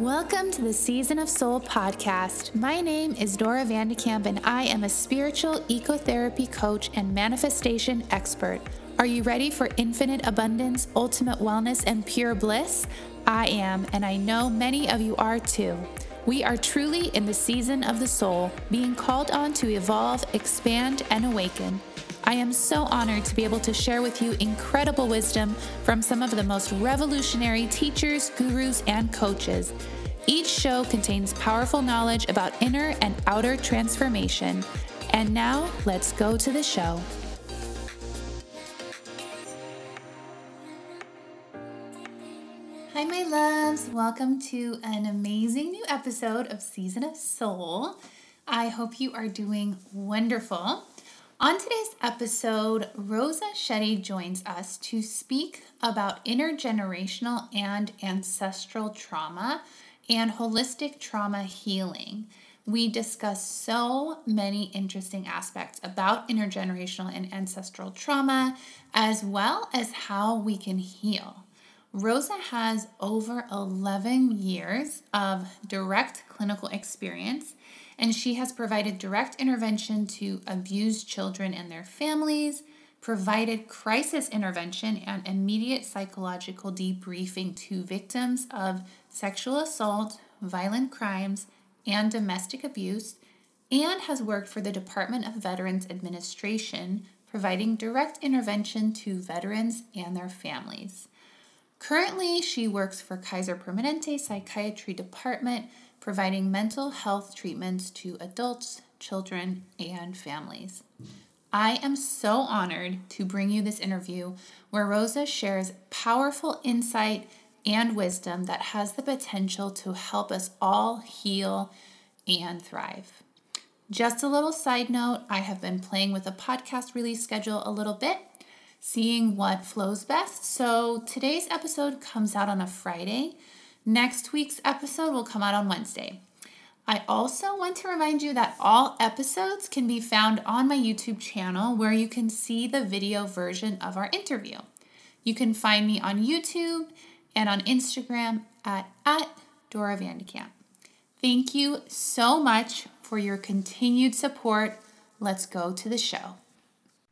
Welcome to the Season of Soul podcast. My name is Dora Vandekamp, and I am a spiritual ecotherapy coach and manifestation expert. Are you ready for infinite abundance, ultimate wellness, and pure bliss? I am, and I know many of you are too. We are truly in the season of the soul, being called on to evolve, expand, and awaken. I am so honored to be able to share with you incredible wisdom from some of the most revolutionary teachers, gurus, and coaches. Each show contains powerful knowledge about inner and outer transformation. And now, let's go to the show. Hi, my loves. Welcome to an amazing new episode of Season of Soul. I hope you are doing wonderful. On today's episode, Rosa Shetty joins us to speak about intergenerational and ancestral trauma and holistic trauma healing. We discuss so many interesting aspects about intergenerational and ancestral trauma, as well as how we can heal. Rosa has over 11 years of direct clinical experience and she has provided direct intervention to abused children and their families, provided crisis intervention and immediate psychological debriefing to victims of sexual assault, violent crimes, and domestic abuse, and has worked for the Department of Veterans Administration, providing direct intervention to veterans and their families. Currently, she works for Kaiser Permanente Psychiatry Department providing mental health treatments to adults, children, and families. I am so honored to bring you this interview where Rosa shares powerful insight and wisdom that has the potential to help us all heal and thrive. Just a little side note I have been playing with the podcast release schedule a little bit, seeing what flows best. So today's episode comes out on a Friday. Next week's episode will come out on Wednesday. I also want to remind you that all episodes can be found on my YouTube channel where you can see the video version of our interview. You can find me on YouTube and on Instagram at, at Dora Vandekamp. Thank you so much for your continued support. Let's go to the show.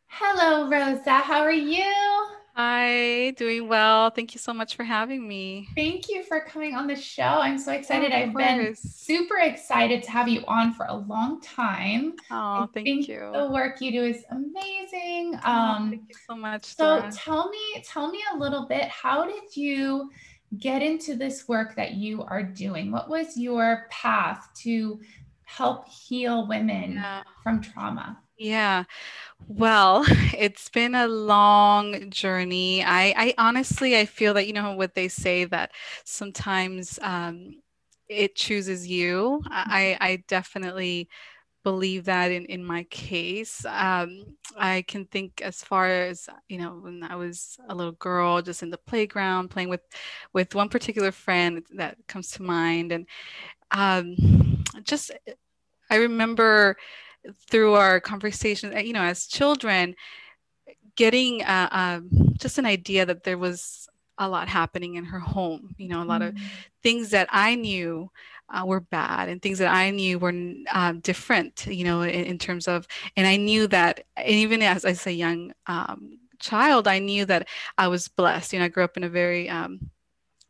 Hello, Rosa. How are you? Hi, doing well. Thank you so much for having me. Thank you for coming on the show. I'm so excited. I've been super excited to have you on for a long time. Oh, I thank you. The work you do is amazing. Oh, um, thank you so much. So tell me, tell me a little bit. How did you get into this work that you are doing? What was your path to help heal women yeah. from trauma? Yeah. Well, it's been a long journey. I, I honestly, I feel that, you know, what they say that sometimes um, it chooses you. I, I definitely believe that in, in my case. Um, I can think as far as, you know, when I was a little girl, just in the playground, playing with, with one particular friend that comes to mind. And um, just, I remember through our conversation, you know, as children, getting uh, um, just an idea that there was a lot happening in her home, you know, a lot mm-hmm. of things that I knew uh, were bad and things that I knew were uh, different, you know, in, in, terms of, and I knew that and even as, as a young um, child, I knew that I was blessed. You know, I grew up in a very um,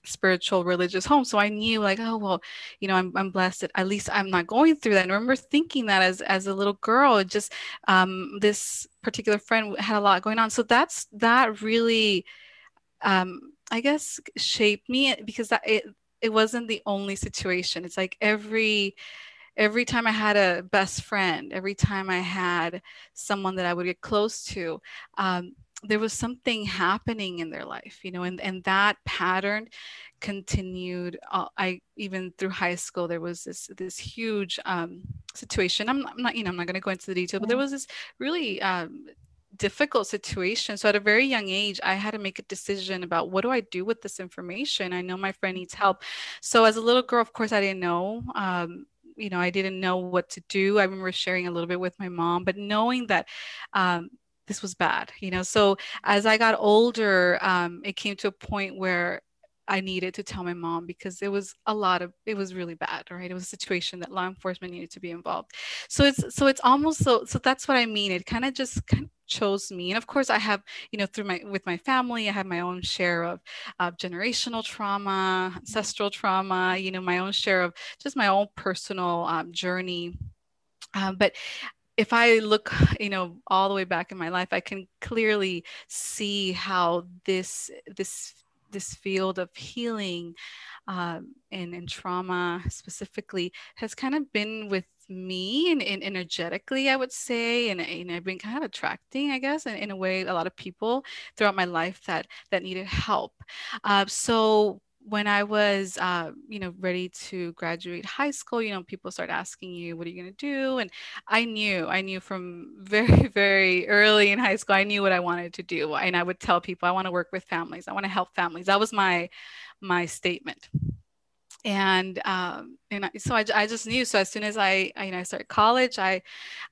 spiritual religious home. So i knew like oh well you know i'm, I'm blessed. At least i'm not going through that. And I remember thinking that as as a little girl just um, this particular friend had a lot going on. So that's that really um, i guess shaped me because that it it wasn't the only situation. It's like every every time i had a best friend every time i had someone that i would get close to um, there was something happening in their life you know and and that pattern continued uh, i even through high school there was this this huge um, situation. I'm not, I'm not, you know i'm not going to go into the detail but there was this really um, difficult situation. So at a very young age i had to make a decision about what do i do with this information? I know my friend needs help. So as a little girl of course i didn't know um, you know i didn't know what to do. I remember sharing a little bit with my mom but knowing that um, this was bad you know so as i got older um, it came to a point where I needed to tell my mom because it was a lot of it was really bad, right? It was a situation that law enforcement needed to be involved. So it's so it's almost so so that's what I mean. It kind of just kind of chose me, and of course I have you know through my with my family I have my own share of uh, generational trauma, ancestral trauma, you know my own share of just my own personal um, journey. Um, but if I look, you know, all the way back in my life, I can clearly see how this this this field of healing um, and, and trauma specifically has kind of been with me and, and, energetically i would say and, and i've been kind of attracting i guess in, in a way a lot of people throughout my life that that needed help. Uh, so when I was, uh, you know, ready to graduate high school, you know, people start asking you, what are you going to do? And I knew, I knew from very, very early in high school, I knew what I wanted to do. And I would tell people, I want to work with families. I want to help families. That was my, my statement and um, and so I, I just knew. So as soon as I, I, you know I started college, I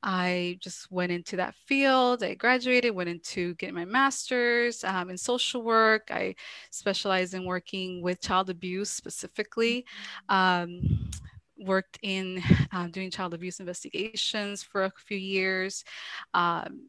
I just went into that field. I graduated, went into getting my master's um, in social work. I specialized in working with child abuse specifically. Um, worked in uh, doing child abuse investigations for a few years. Um,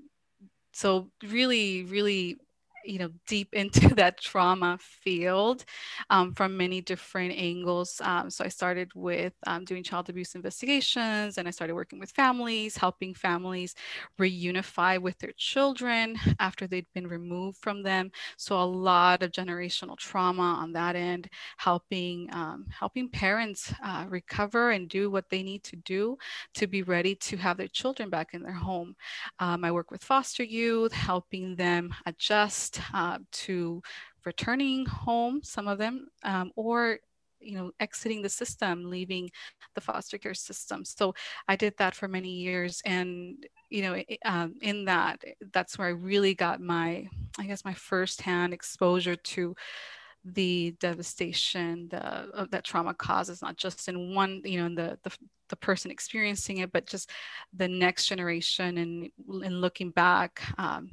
so really, really you know deep into that trauma field um, from many different angles. Um, so i started with um, doing child abuse investigations and i started working with families helping families reunify with their children after they'd been removed from them. So a lot of generational trauma on that end helping um, helping parents uh, recover and do what they need to do to be ready to have their children back in their home. Um, i work with foster youth helping them adjust uh, to returning home, some of them, um, or you know exiting the system leaving the foster care system. So i did that for many years and you know um, in that that's where i really got my i guess my firsthand exposure to the devastation the, that trauma causes not just in one you know in the, the the person experiencing it but just the next generation and in looking back um,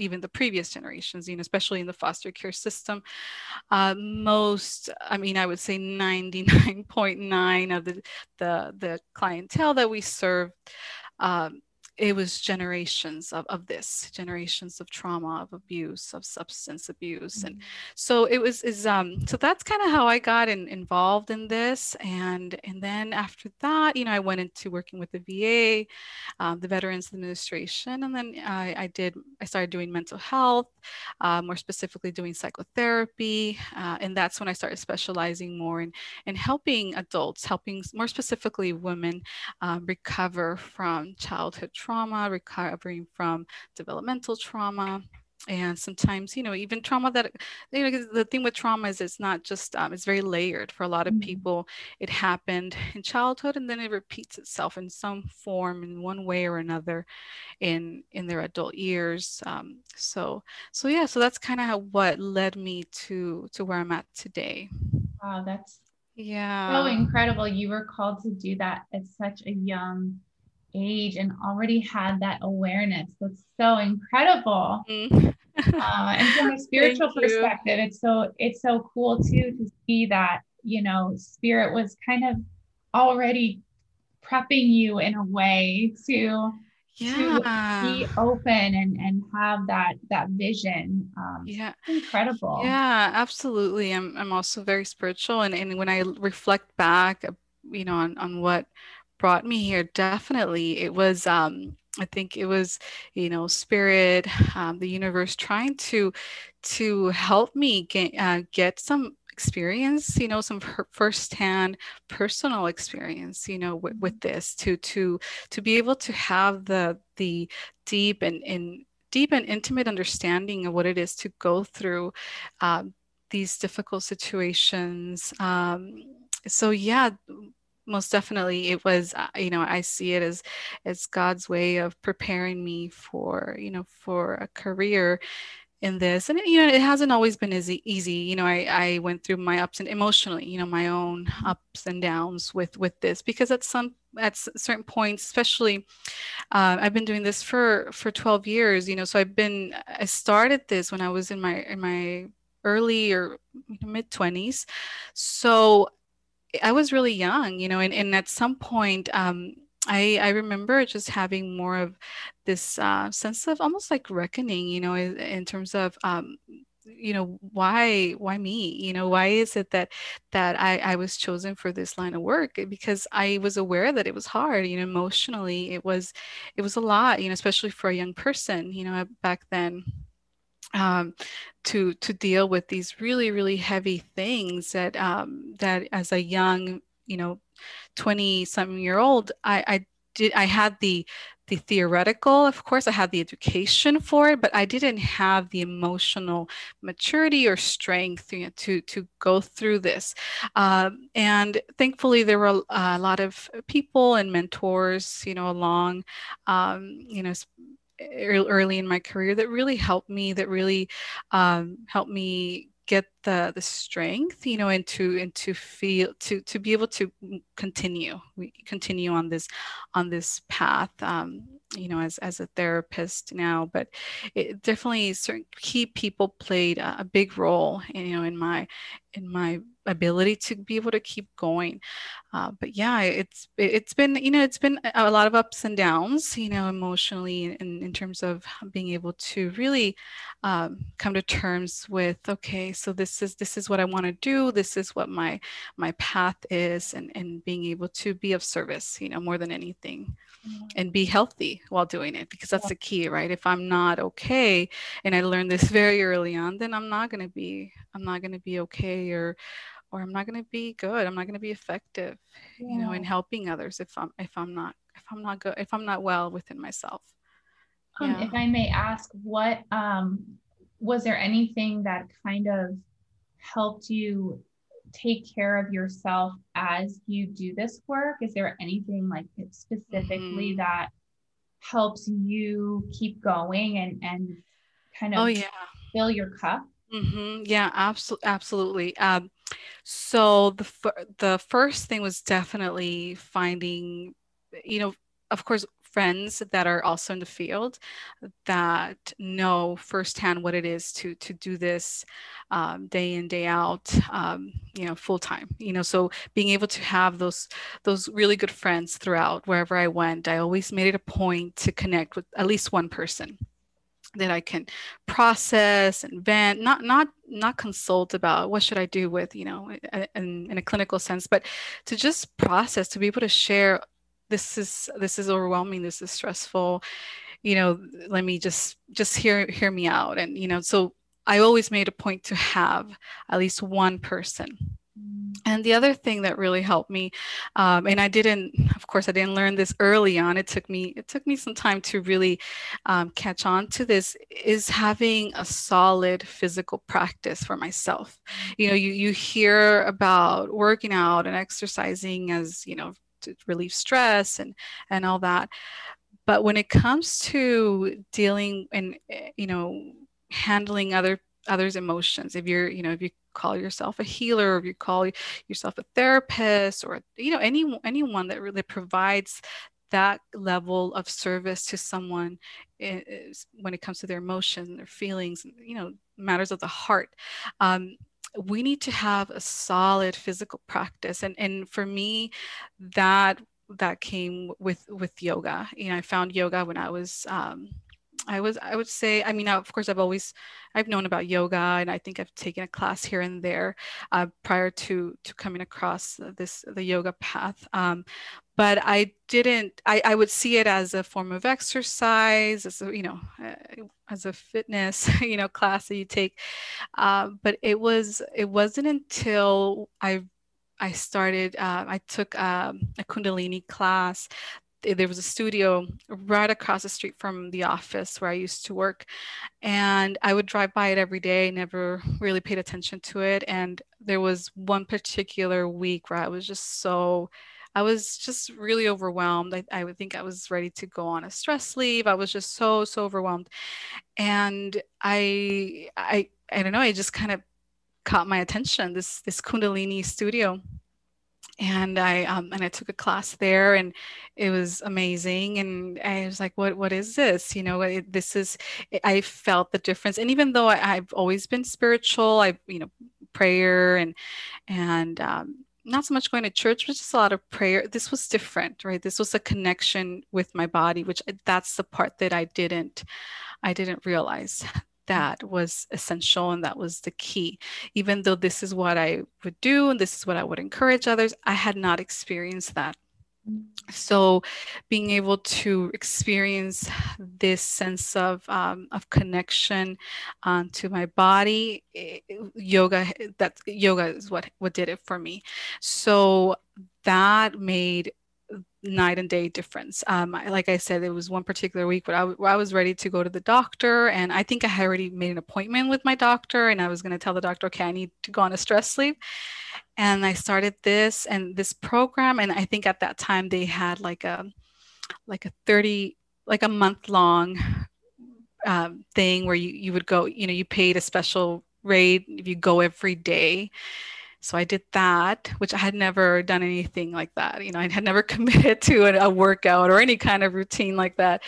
even the previous generations, you know, especially in the foster care system. Uh, most, I mean, I would say 99.9 of the, the, the clientele that we serve um, it was generations of, of this generations of trauma of abuse of substance abuse mm-hmm. and so it was is um so that's kind of how i got in, involved in this and and then after that you know i went into working with the va um, the veterans administration and then I, I did i started doing mental health uh, more specifically doing psychotherapy uh, and that's when i started specializing more in in helping adults helping more specifically women um, recover from childhood trauma trauma, recovering from developmental trauma, and sometimes you know even trauma that you know the thing with trauma is it's not just um, it's very layered for a lot of mm-hmm. people. It happened in childhood and then it repeats itself in some form in one way or another in in their adult years um, so so yeah so that's kind of what led me to to where i'm at today. Wow that's yeah. so incredible. You were called to do that at such a young age and already had that awareness. That's so incredible. Mm. uh, and from a spiritual perspective, it's so it's so cool too to see that you know spirit was kind of already prepping you in a way to yeah. to be open and and have that that vision um, yeah incredible yeah absolutely i'm i'm also very spiritual and and when i reflect back you know on on what brought me here definitely. It was um i think it was you know spirit um, the universe trying to to help me get uh, get some experience you know some firsthand personal experience you know with, with this to to to be able to have the the deep and, and deep and intimate understanding of what it is to go through um, these difficult situations. Um, so yeah most definitely it was uh, you know i see it as as god's way of preparing me for you know for a career in this and you know it hasn't always been as easy you know i i went through my ups and emotionally you know my own ups and downs with with this because at some at certain points especially uh, i've been doing this for for 12 years you know so i've been i started this when i was in my in my early or mid 20s. So I was really young, you know, and, and at some point, um, I, I remember just having more of this uh, sense of almost like reckoning, you know, in, in terms of um, you know why why me? You know why is it that that I, I was chosen for this line of work? Because i was aware that it was hard you know emotionally it was it was a lot you know especially for a young person you know back then um, to to deal with these really really heavy things that um, that as a young you know 20 something year old I, I did I had the the theoretical, of course, I had the education for it, but I didn't have the emotional maturity or strength you know, to to go through this. Um, and thankfully, there were a, lot of people and mentors, you know, along, um, you know, early in my career that really helped me. That really um, helped me get the the strength you know and to and to feel to to be able to continue we continue on this on this path um, you know as as a therapist now but it definitely certain key people played a, a big role you know in my in my ability to be able to keep going. Uh, but yeah, it's it's been you know it's been a lot of ups and downs, you know, emotionally in, in terms of being able to really um, come to terms with okay, so this is this is what I want to do, this is what my my path is, and and being able to be of service, you know, more than anything. Mm-hmm. And be healthy while doing it because that's yeah. the key, right? If I'm not okay, and I learned this very early on, then I'm not going to be, I'm not going to be okay or or i'm not going to be good i'm not going to be effective yeah. you know in helping others if i'm if i'm not if i'm not good if i'm not well within myself um, yeah. if i may ask what um was there anything that kind of helped you take care of yourself as you do this work is there anything like specifically mm-hmm. that helps you keep going and and kind of oh yeah fill your cup mm-hmm. yeah absolutely absolutely um, so the the first thing was definitely finding, you know, of course, friends that are also in the field that know firsthand what it is to to do this um, day in day out um, you know full time you know so being able to have those those really good friends throughout wherever i went i always made it a point to connect with at least one person that I can process and vent, not not not consult about what should I do with, you know, in, in a clinical sense, but to just process, to be able to share, this is this is overwhelming, this is stressful, you know, let me just just hear hear me out. And, you know, so I always made a point to have at least one person and the other thing that really helped me, um, and I didn't, of course, I didn't learn this early on. It took me, it took me some time to really um, catch on to this. Is having a solid physical practice for myself. You know, you you hear about working out and exercising as you know to relieve stress and and all that, but when it comes to dealing and eh, you know handling other others emotions. If you're you know if you call yourself a healer or if you call yourself a therapist or you know any anyone that really provides that level of service to someone is, when it comes to their emotions their feelings you know matters of the heart um, we need to have a solid physical practice. And and for me that that came with with yoga. You know i found yoga when i was um, I was I would say I mean of course I've always I've known about yoga and I think I've taken a class here and there uh, prior to to coming across this the yoga path um, but I didn't I, I would see it as a form of exercise as a you know uh, as a fitness you know class that you take uh, but it was it wasn't until I I started, uh, I took um, a Kundalini class Eh, there was a studio right across the street from the office where I used to work. And I would drive by it every day, never really paid attention to it. And there was one particular week where I was just so, I was just really overwhelmed. I, I would think I was ready to go on a stress leave. I was just so, so overwhelmed. And I, I, I don't know, I just kind of caught my attention, this, this Kundalini studio and I um, and I took a class there, and it was amazing. And I was like, "What what is this? You know, it, this is." I felt the difference, and even though I, have always been spiritual, I you know, prayer and and um, not so much going to church, but just a lot of prayer. This was different, right? This was a connection with my body, which that's the part that I didn't I didn't realize that was essential and that was the key. Even though this is what I would do and this is what I would encourage others, I had not experienced that. So, being able to experience this sense of um, of connection um, to my body, it, eh, yoga that yoga is what what did it for me. So that made night and day difference. Um, like I said, it was one particular week where I, where I, was ready to go to the doctor, and I think I had already made an appointment with my doctor, and I was going to tell the doctor, okay, I need to go on a stress leave. And I started this and this program, and I think at that time they had like a like a 30 like a month long um, thing where you you would go, you know, you paid a special rate if you go every day so I did that, which I had never done anything like that. You know, I had never committed to a, workout or any kind of routine like that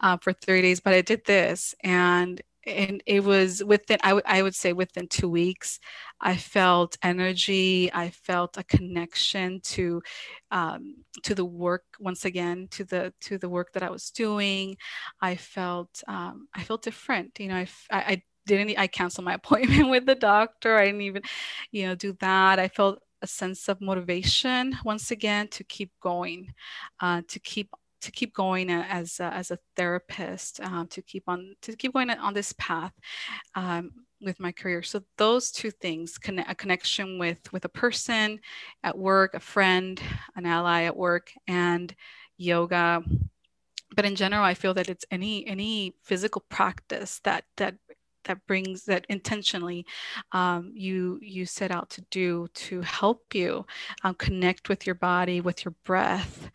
uh, for 30 days, but I did this. And and it was within I, w- I would say within two weeks i felt energy i felt a connection to um, to the work once again to the to the work that i was doing i felt um, i felt different you know I, I didn't I canceled my appointment with the doctor. I didn't even, you know, do that. I felt a sense of motivation once again to keep going, uh, to keep to keep going as a, as a therapist, um, to keep on to keep going on this path um, with my career. So those two things, a connection with with a person at work, a friend, an ally at work, and yoga but in general i feel that it's any any physical practice that that that brings that intentionally um, you you set out to do to help you um, connect with your body with your breath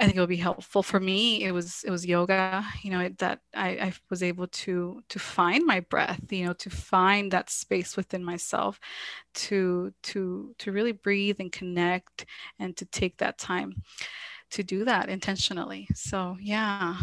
I think it will be helpful for me. It was it was yoga, you know, it, that I, I was able to to find my breath, you know, to find that space within myself, to to to really breathe and connect, and to take that time to do that intentionally. So yeah,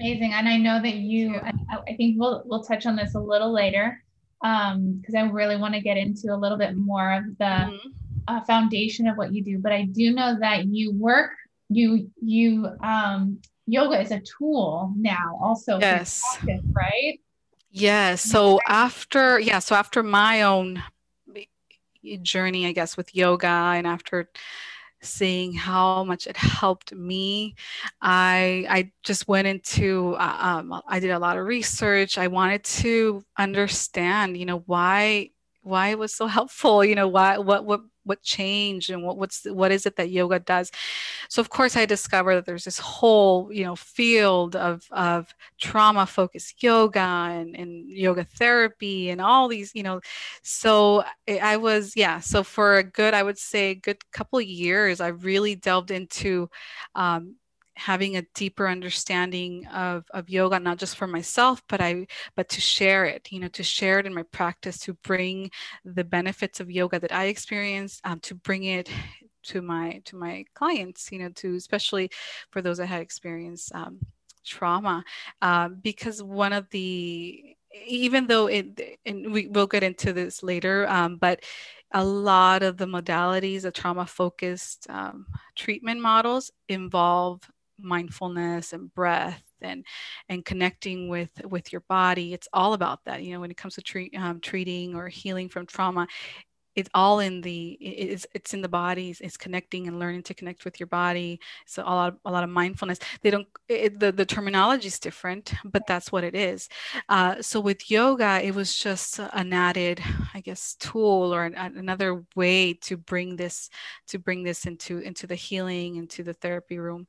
amazing. And I know that you, I, I, think we'll we'll touch on this a little later, because um, I really want to get into a little bit more of the mm-hmm. uh, foundation of what you do. But I do know that you work, you you um, yoga is a tool now, also. Yes. Practice, right. Yes. So after yeah, so after my own journey, I guess, with yoga, and after seeing how much it helped me. I I just went into uh, um, I did a lot of research. I wanted to understand, you know, why why it was so helpful. You know, why what what what changed and what what's what is it that yoga does so of course i discovered that there's this whole you know field of of trauma focused yoga and, and yoga therapy and all these you know so i was yeah so for a good i would say good couple years i really delved into um, having a deeper understanding of, of yoga not just for myself but i but to share it you know to share it in my practice to bring the benefits of yoga that i experienced um, to bring it to my to my clients you know to especially for those that had experienced um, trauma. Uh, because one of the even though it and we will get into this later um, but a lot of the modalities of trauma focused um, treatment models involve mindfulness and breath and and connecting with with your body. It's all about that you know when it comes to treat, um, treating or healing from trauma it's all in the it's it's in the bodies it's connecting and learning to connect with your body so a lot of, a lot of mindfulness. They don't it, the, the terminology is different but that's what it is. Uh, so with yoga it was just an added i guess tool or an, another way to bring this to bring this into into the healing into the therapy room.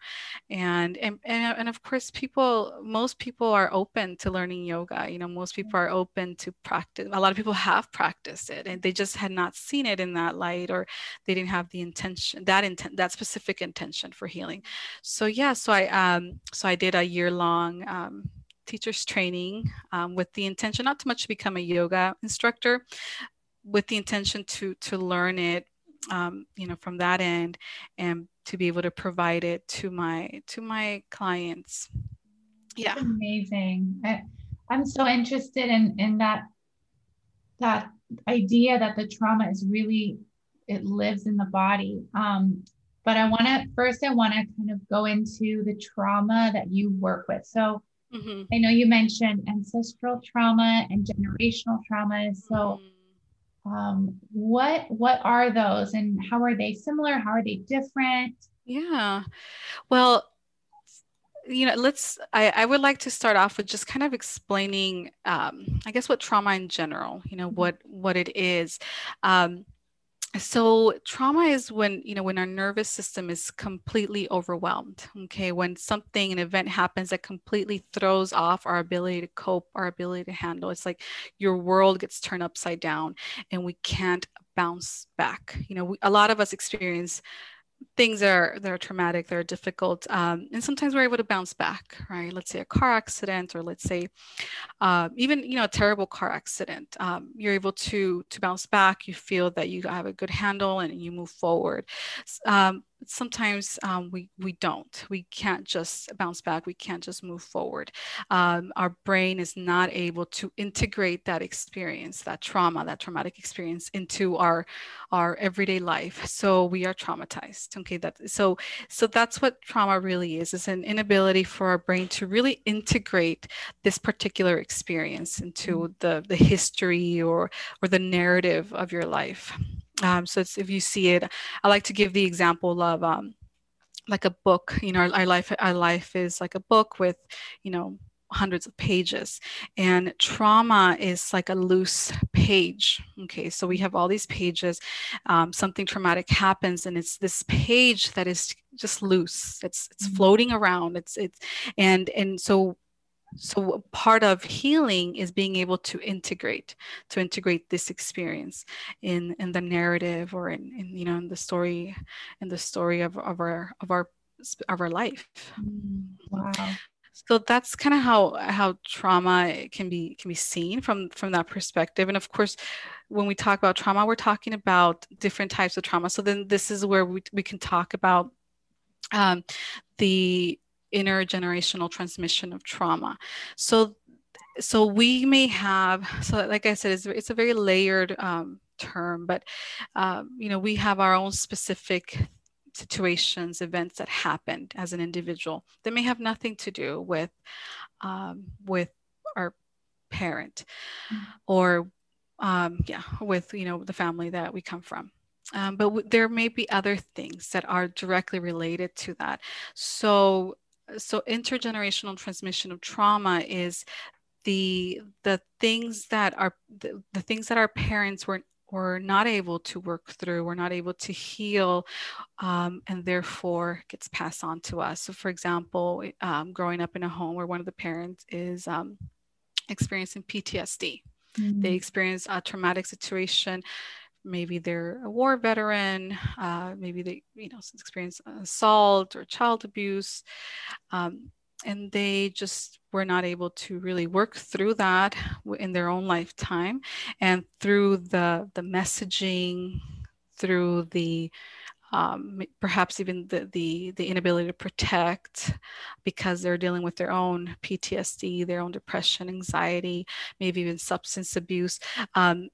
And and and, and of course people most people are open to learning yoga you know most people are open to practice a lot of people have practiced it and they just had not not seen it in that light or they didn't have the intention that intent that specific intention for healing. So yeah so i um so i did a year long um, teachers training um, with the intention not too much to become a yoga instructor with the intention to to learn it um, you know from that end and to be able to provide it to my to my clients. Yeah. That's amazing. I, i'm so interested in in that that idea that the trauma is really it lives in the body. Um but i want to first i want to kind of go into the trauma that you work with. So mm-hmm. i know you mentioned ancestral trauma and generational trauma. So mm-hmm. um, what what are those and how are they similar? How are they different? Yeah. Well you know let's I, I would like to start off with just kind of explaining um, i guess what trauma in general you know mm-hmm. what what it is. Um, so trauma is when you know when our nervous system is completely overwhelmed okay? When something an event happens that completely throws off our ability to cope our ability to handle. It's like your world gets turned upside down and we can't bounce back. You know we, a lot of us experience things that are that are traumatic, that are difficult, um, and sometimes we're able to bounce back, right? Let's say a car accident, or let's say uh, even you know a terrible car accident. Um, you're able to to bounce back. You feel that you have a good handle, and you move forward. Um, sometimes um, we we don't. We can't just bounce back. We can't just move forward. Um, our brain is not able to integrate that experience that trauma that traumatic experience into our our everyday life. So we are traumatized okay? That so so that's what trauma really is. Is an inability for our brain to really integrate this particular experience into mm-hmm. the the history or or the narrative of your life um, so if you see it, I like to give the example of um, like a book. You know, our, our life our life is like a book with, you know, hundreds of pages and trauma is like a loose page okay so we have all these pages um, something traumatic happens and it's this page that is just loose it's it's mm-hmm. floating around it's it's and and so so part of healing is being able to integrate to integrate this experience in in the narrative or in, in you know in the story in the story of, of our of our of our life. Mm, wow. So that's kind of how how trauma can be can be seen from from that perspective. And of course when we talk about trauma we're talking about different types of trauma. So then this is where we, we can talk about um, the intergenerational transmission of trauma. So, so we may have, so like I said, it's, it's a very layered um, term, but um, you know, we have our own specific situations, events that happened as an individual that may have nothing to do with um, with our parent mm-hmm. or um, yeah, with you know the family that we come from. Um, but w- there may be other things that are directly related to that. So so intergenerational transmission of trauma is the the things that are the, the things that our parents were were not able to work through, we're not able to heal, um, and therefore gets passed on to us. So, for example, um, growing up in a home where one of the parents is um, experiencing PTSD, mm-hmm. they experience a traumatic situation maybe they're a war veteran, uh, maybe they, you know, experience assault or child abuse, um, and they just were not able to really work through that in their own lifetime, and through the the messaging, through the um, perhaps even the, the, the inability to protect because they're dealing with their own PTSD, their own depression, anxiety, maybe even substance abuse. Um,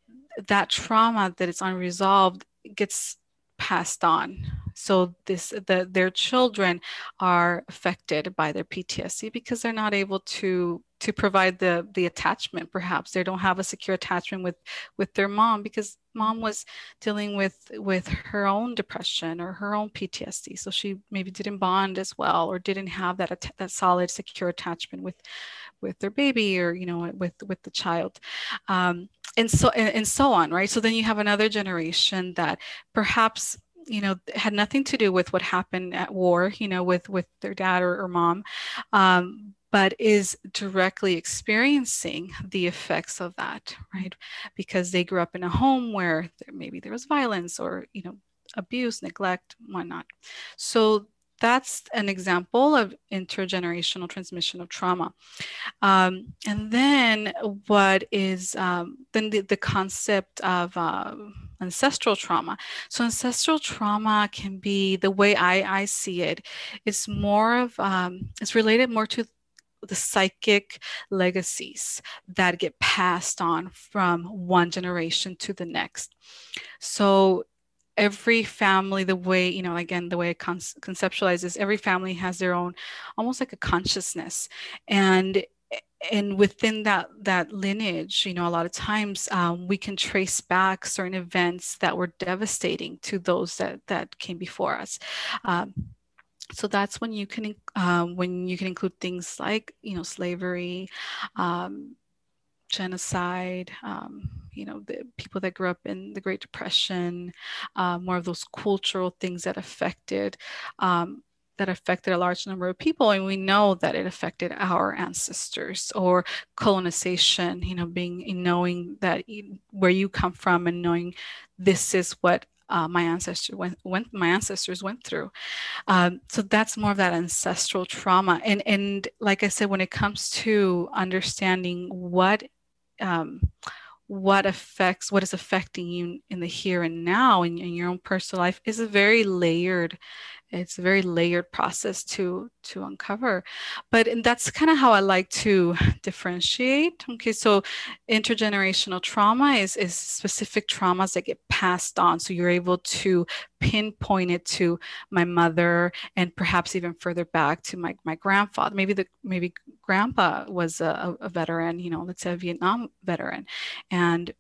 that trauma that is unresolved gets passed on. So this the, their children are affected by their ptsd because they're not able to to provide the the attachment perhaps. They don't have a secure attachment with with their mom because mom was dealing with with her own depression or her own ptsd so she maybe didn't bond as well or didn't have that that solid secure attachment with with their baby or you know with with the child. Um, and so and, and so on right? So then you have another generation that perhaps you know had nothing to do with what happened at war you know with with their dad or, or mom um, but is directly experiencing the effects of that right? Because they grew up in a home where there, maybe there was violence or you know abuse neglect whatnot. So that's an example of intergenerational transmission of trauma. Um, and then what is um, then the, the concept of uh, ancestral trauma. So ancestral trauma can be the way I, I see it. It's more of um, it's related more to the psychic legacies that get passed on from one generation to the next. So every family the way you know again the way it con- conceptualizes every family has their own almost like a consciousness. And and within that that lineage you know a lot of times um, we can trace back certain events that were devastating to those that that came before us. Um, so that's when you can um, when you can include things like you know slavery um, genocide um, you know the people that grew up in the great depression uh, more of those cultural things that affected um, that affected a large number of people. And we know that it affected our ancestors or colonization you know being in knowing that where you come from and knowing this is what uh, my ancestors went, went my ancestors went through. Um, so that's more of that ancestral trauma. And and like i said when it comes to understanding what um, what affects what is affecting you in the here and now in, in your own personal life is a very layered it's a very layered process to to uncover. But and that's kind of how i like to differentiate. Okay so intergenerational trauma is is specific traumas that get passed on. So you're able to pinpoint it to my mother and perhaps even further back to my, my grandfather. Maybe the maybe grandpa was a, a veteran you know let's say a vietnam veteran. And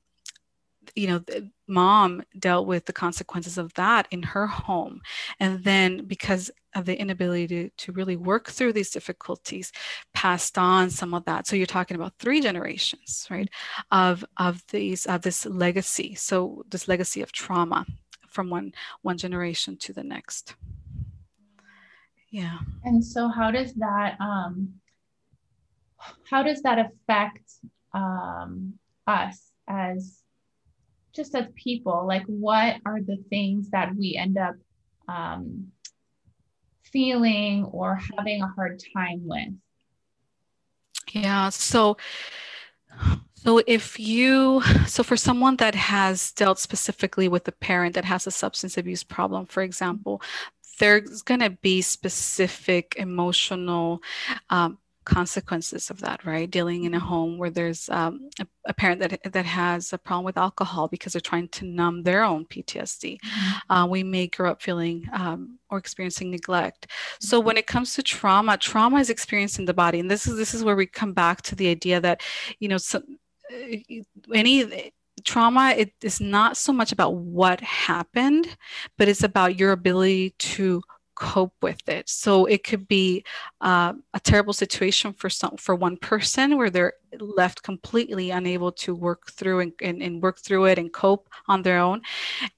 you know mom dealt with the consequences of that in her home. And then because of the inability to, to really work through these difficulties passed on some of that. So you're talking about three generations right of of these of this legacy. So this legacy of trauma from one one generation to the next. Yeah. And so how does that um how does that affect um us as just as people, like what are the things that we end up um, feeling or having a hard time with? Yeah. So, so if you, so for someone that has dealt specifically with a parent that has a substance abuse problem, for example, there's going to be specific emotional um, consequences of that, right? Dealing in a home where there's um, a, a, parent that that has a problem with alcohol because they're trying to numb their own PTSD. Mm-hmm. Uh, we may grow up feeling um, or experiencing neglect. So when it comes to trauma, trauma is experienced in the body, and this is this is where we come back to the idea that you know some, uh, any trauma it is not so much about what happened but it's about your ability to cope with it. So it could be uh, a terrible situation for some for one person where they're left completely unable to work through and, and, and work through it and cope on their own,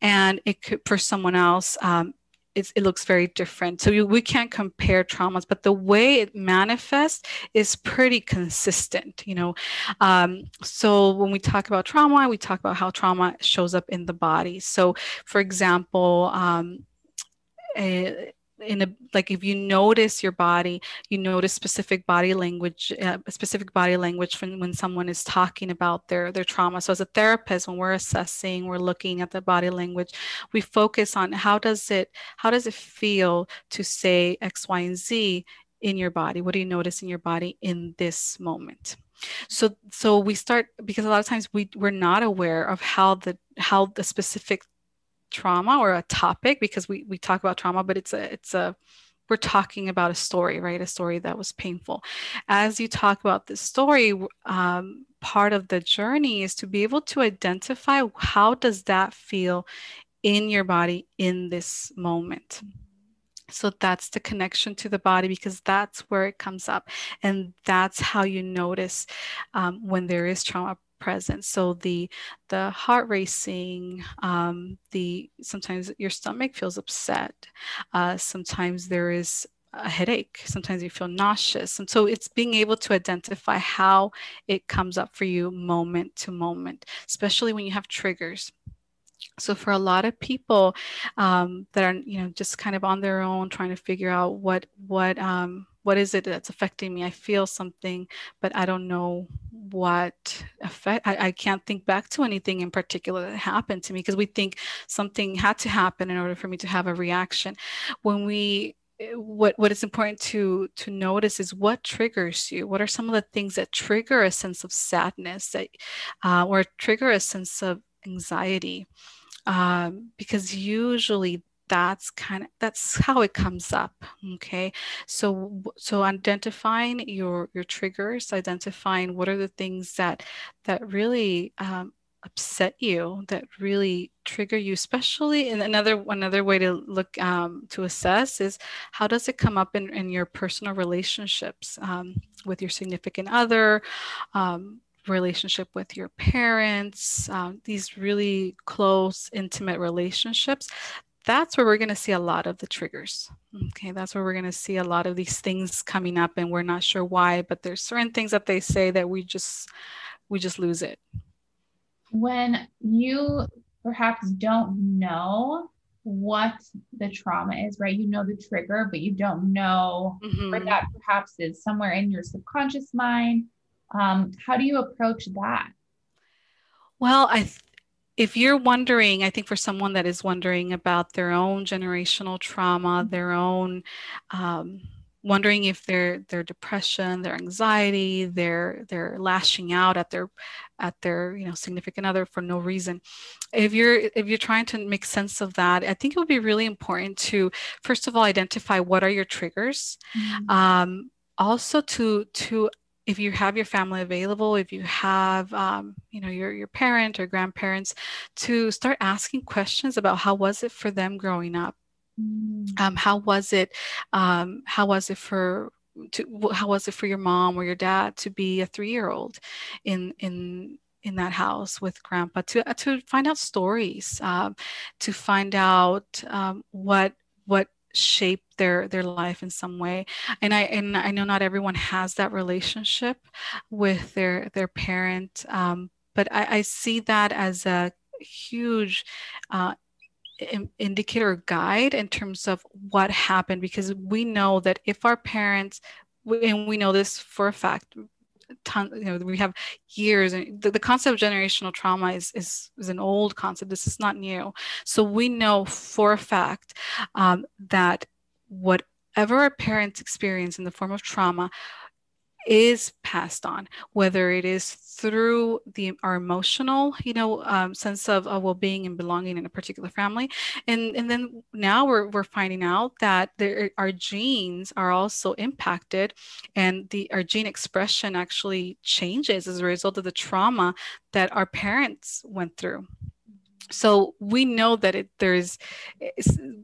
and it could for someone else. Um, it looks very different. So you, we can't compare traumas, but the way it manifests is pretty consistent, you know. Um, so when we talk about trauma, we talk about how trauma shows up in the body. So, for example, um, a, in a like if you notice your body you notice specific body language uh, specific body language when, when someone is talking about their their trauma. So as a therapist when we're assessing we're looking at the body language we focus on how does it how does it feel to say x y and z in your body? What do you notice in your body in this moment? So so we start because a lot of times we we're not aware of how the how the specific trauma or a topic because we we talk about trauma but it's a it's a we're talking about a story right? A story that was painful. As you talk about this story um, part of the journey is to be able to identify how does that feel in your body in this moment. So that's the connection to the body because that's where it comes up and that's how you notice um, when there is trauma present. So the the heart racing, um, the sometimes your stomach feels upset. Uh, sometimes there is a headache. Sometimes you feel nauseous. And so it's being able to identify how it comes up for you moment to moment, especially when you have triggers. so for a lot of people um, that are you know just kind of on their own trying to figure out what what um, what is it that's affecting me? I feel something but i don't know what effect I, I can't think back to anything in particular that happened to me because we think something had to happen in order for me to have a reaction. When we what what is important to to notice is what triggers you. What are some of the things that trigger a sense of sadness that uh, or trigger a sense of anxiety? Um, because usually that's kind of that's how it comes up okay? So so identifying your your triggers identifying what are the things that that really um, upset you that really trigger you especially in another another way to look um, to assess is how does it come up in, in your personal relationships um, with your significant other um, relationship with your parents, um, these really close, intimate relationships, that's where we're going to see a lot of the triggers. Okay, that's where we're going to see a lot of these things coming up, and we're not sure why, but there's certain things that they say that we just we just lose it. When you perhaps don't know what the trauma is, right? You know the trigger, but you don't know mm-hmm. where that perhaps is somewhere in your subconscious mind um, how do you approach that? Well, I if you're wondering, I think for someone that is wondering about their own generational trauma, mm-hmm. their own um, wondering if their their depression, their anxiety, their their lashing out at their at their you know significant other for no reason. If you're if you're trying to make sense of that, I think it would be really important to first of all identify what are your triggers. Mm-hmm. Um, also to to if you have your family available, if you have, um, you know, your, your parent or grandparents, to start asking questions about how was it for them growing up? Mm. Um, how was it? Um, how was it for to, how was it for your mom or your dad to be a three-year-old in in in that house with grandpa to uh, to find out stories um, to find out um, what what shape their their life in some way. And i and i know not everyone has that relationship with their their parent um, but I, I, see that as a huge uh, indicator guide in terms of what happened because we know that if our parents and we know this for a fact ton, you know, we have years and the, the concept of generational trauma is, is, is an old concept. This is not new. So we know for a fact um, that whatever our parents experience in the form of trauma is passed on, whether it is through the our emotional, you know, um, sense of, well-being and belonging in a particular family, and and then now we're we're finding out that there, our genes are also impacted, and the our gene expression actually changes as a result of the trauma that our parents went through. So we know that it there's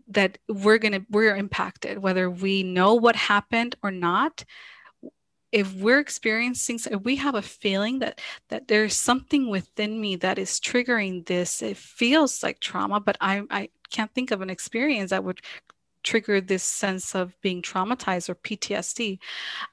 that we're to we're impacted whether we know what happened or not if we're experiencing if we have a feeling that that there's something within me that is triggering this it feels like trauma but i i can't think of an experience that would trigger this sense of being traumatized or PTSD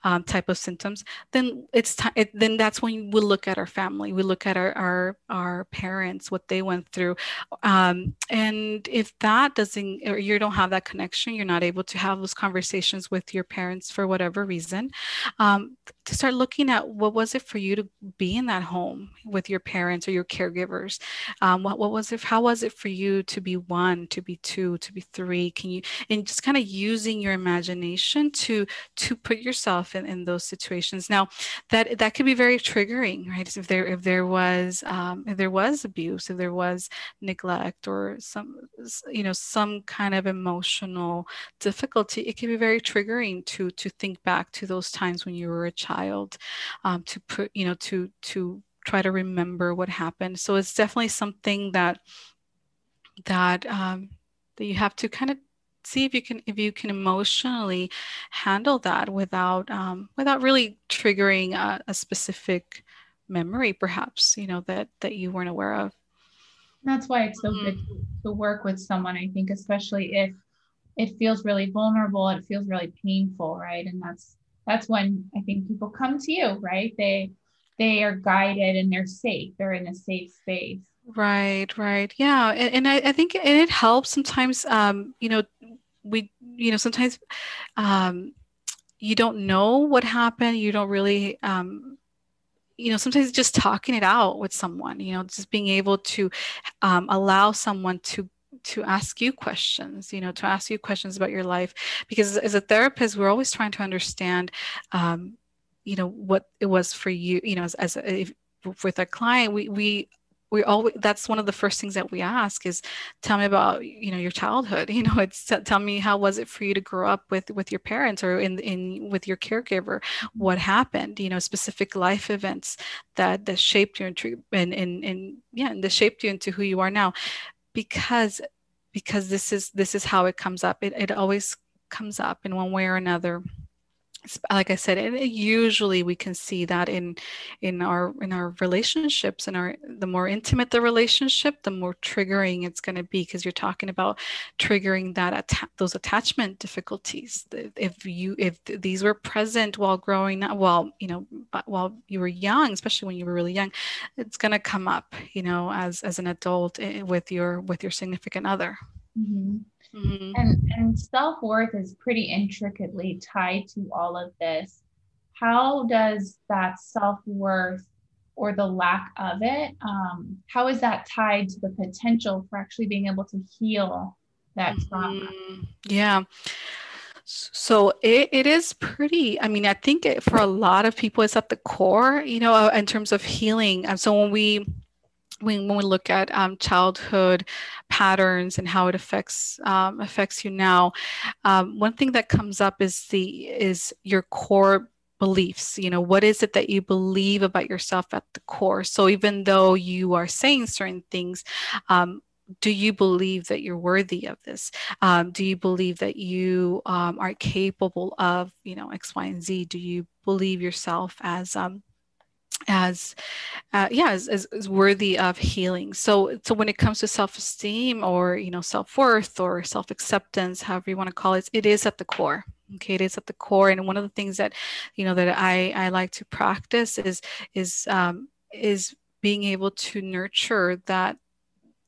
um, type of symptoms, then it's time. It, then that's when we look at our family, we look at our our, our parents, what they went through, um, and if that doesn't, or you don't have that connection, you're not able to have those conversations with your parents for whatever reason, um, to start looking at what was it for you to be in that home with your parents or your caregivers. Um, what what was it? How was it for you to be one, to be two, to be three? Can you and and just kind of using your imagination to to put yourself in, in those situations. Now that that could be very triggering right? If there if there was um, if there was abuse if there was neglect or some you know some kind of emotional difficulty it can be very triggering to to think back to those times when you were a child um, to put you know to to try to remember what happened. So it's definitely something that that um, that you have to kind of see if you can if you can emotionally handle that without um, without really triggering a, a specific memory perhaps you know that that you weren't aware of. That's why it's so mm-hmm. good to work with someone i think especially if it feels really vulnerable it feels really painful right? And that's that's when i think people come to you right? They they are guided and they're safe. They're in a safe space Right, right. Yeah. And, and I, I think it helps sometimes, um, you know, we, you know, sometimes um, you don't know what happened. You don't really, um, you know, sometimes just talking it out with someone, you know, just being able to um, allow someone to to ask you questions, you know, to ask you questions about your life. Because as a therapist, we're always trying to understand, um, you know, what it was for you, you know, as, as if, with a client, we, we we always that's one of the first things that we ask is tell me about you know your childhood. You know it's tell me how was it for you to grow up with with your parents or in in with your caregiver? What happened? You know specific life events that that shaped you into and and, and yeah and that shaped you into who you are now. Because because this is this is how it comes up. It, it always comes up in one way or another like I said, and usually we can see that in in our in our relationships and our the more intimate the relationship, the more triggering it's going to be because you're talking about triggering that atta- those attachment difficulties. If you if these were present while growing up, while you know while you were young, especially when you were really young, it's going to come up, you know, as as an adult eh, with your with your significant other. Mm-hmm. Mm-hmm. And and self worth is pretty intricately tied to all of this. How does that self worth or the lack of it, um, how is that tied to the potential for actually being able to heal that trauma? Mm-hmm. Yeah. So it, it is pretty, I mean, I think it, for a lot of people, it's at the core, you know, in terms of healing. And so when we, when, when we look at um, childhood patterns and how it affects um, affects you now, um, one thing that comes up is the is your core beliefs. You know what is it that you believe about yourself at the core? So even though you are saying certain things um, do you believe that you're worthy of this? Um, do you believe that you um, are capable of you know x y and z? Do you believe yourself as um, as uh, yeah as, as, as, worthy of healing. So so when it comes to self-esteem or you know self-worth or self-acceptance however you want to call it it is at the core okay? It is at the core. And one of the things that you know that i i like to practice is is um is being able to nurture that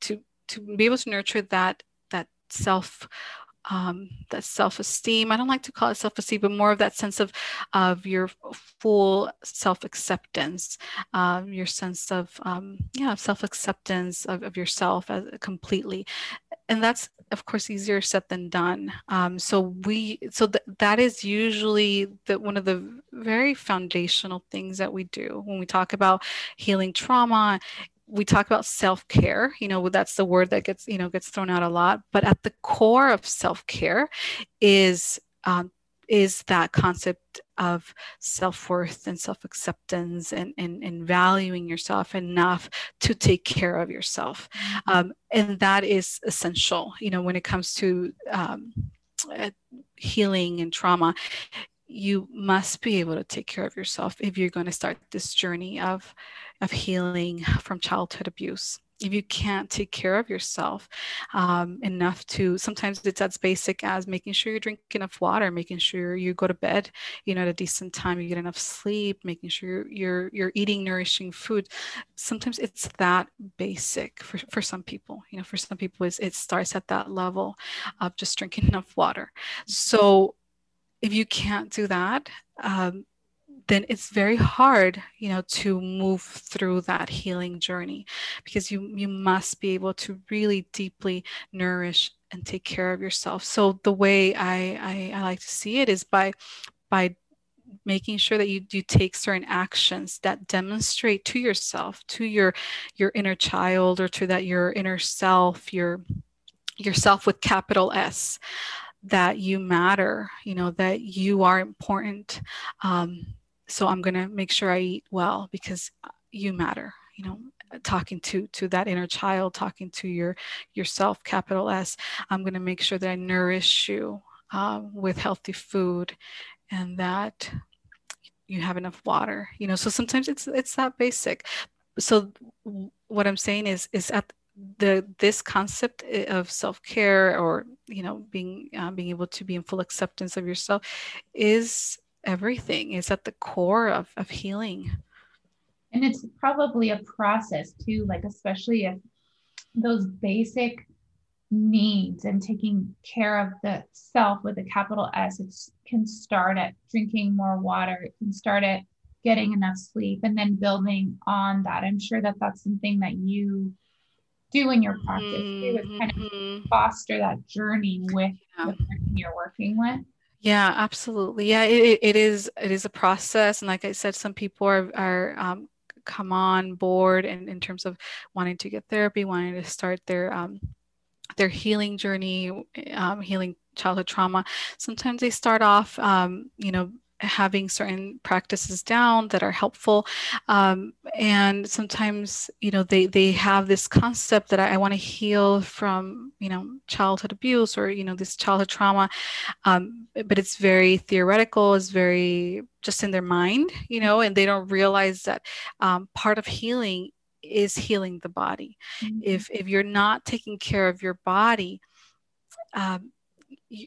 to to be able to nurture that that self um, that self-esteem. I don't like to call it self-esteem, but more of that sense of of your full self-acceptance, um, your sense of um, yeah self-acceptance of, of yourself as completely, and that's of course easier said than done. Um, so we so th- that is usually the one of the very foundational things that we do when we talk about healing trauma we talk about self-care you know that's the word that gets you know gets thrown out a lot but at the core of self-care is um, is that concept of self-worth and self-acceptance and, and, and valuing yourself enough to take care of yourself mm-hmm. um, and that is essential you know when it comes to um, uh, healing and trauma you must be able to take care of yourself if you're going to start this journey of of healing from childhood abuse. If you can't take care of yourself um, enough to sometimes it's as basic as making sure you drink enough water making sure you go to bed you know at a decent time you get enough sleep making sure you're you're eating nourishing food. Sometimes it's that basic for, for some people. You know for some people it starts at that level of just drinking enough water. So if you can't do that, um, then it's very hard, you know, to move through that healing journey because you you must be able to really deeply nourish and take care of yourself. So the way I, I, I like to see it is by by making sure that you, you take certain actions that demonstrate to yourself to your your inner child or to that your inner self your yourself with capital s that you matter, you know, that you are important. Um, so I'm going to make sure I eat well because you matter, you know, talking to to that inner child talking to your yourself capital s i'm going to make sure that i nourish you um, with healthy food and that you have enough water you know so sometimes it's it's that basic so what i'm saying is is at the this concept eh, of self-care or you know being uh, being able to be in full acceptance of yourself is everything is at the core of, of healing and it's probably a process too like especially if those basic needs and taking care of the self with a capital S, it can start at drinking more water. It can start at getting enough sleep and then building on that. I'm sure that that's something that you do in your practice too, is kind of mm-hmm. foster that journey with yeah. the person you're working with. Yeah, absolutely. Yeah, it, it is it is a process, and like I said, some people are are um, come on board and in terms of wanting to get therapy, wanting to start their um, their healing journey, um, healing childhood trauma. Sometimes they start off, um, you know, having certain practices down that are helpful. Um, and sometimes you know they they have this concept that i, I want to heal from you know childhood abuse or you know this childhood trauma. Um, but it's very theoretical it's very just in their mind you know and they don't realize that um, part of healing is healing the body. Mm-hmm. if if you're not taking care of your body um,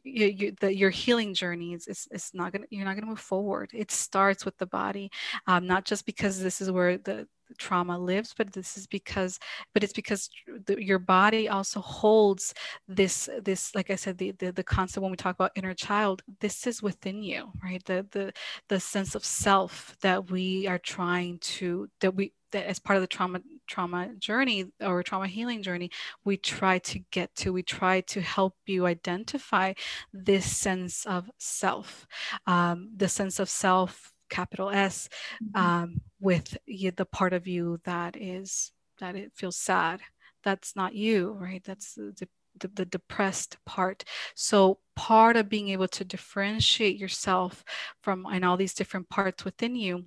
you, you, the, your healing journey is, is, is not gonna you're not gonna move forward. It starts with the body, um, not just because this is where the, the trauma lives, but this is because but it's because the, your body also holds this this like I said the, the the concept when we talk about inner child. This is within you, right? The the the sense of self that we are trying to that we that as part of the trauma trauma journey or trauma healing journey we try to get to we try to help you identify this sense of self um, the sense of self capital s mm-hmm. um, with the part of you that is that it feels sad. That's not you right? That's the, the, the depressed part. So part of being able to differentiate yourself from and all these different parts within you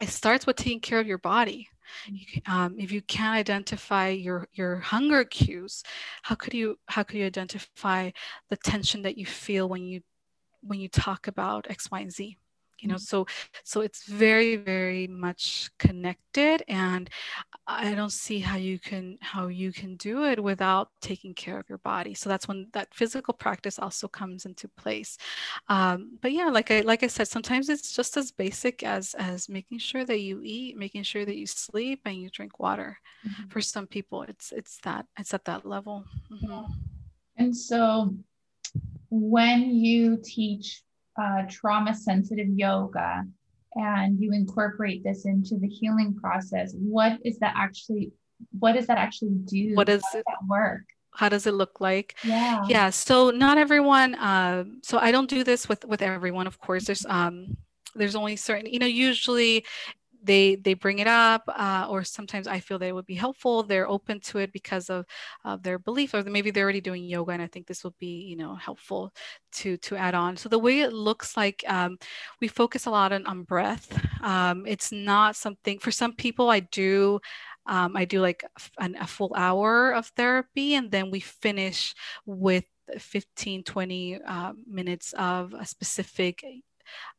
it starts with taking care of your body. Um, if you can't identify your your hunger cues how could you how could you identify the tension that you feel when you when you talk about x y and z you know mm-hmm. so so it's very very much connected and i don't see how you can how you can do it without taking care of your body so that's when that physical practice also comes into place um, but yeah like i like i said sometimes it's just as basic as as making sure that you eat making sure that you sleep and you drink water mm-hmm. for some people it's it's that it's at that level mm-hmm. and so when you teach uh, trauma sensitive yoga and you incorporate this into the healing process, what is that actually? What does that actually do? What does, it that work? how does it look like yeah yeah so not everyone uh, so i don't do this with with everyone of course there's um there's only certain you know usually they they bring it up uh, or sometimes i feel that it would be helpful they're open to it because of uh, their belief or maybe they're already doing yoga and i think this will be you know helpful to to add on. So the way it looks like um, we focus a lot on, on breath. Um, it's not something for some people i do um, i do like a, a full hour of therapy and then we finish with 15 20 uh, minutes of a specific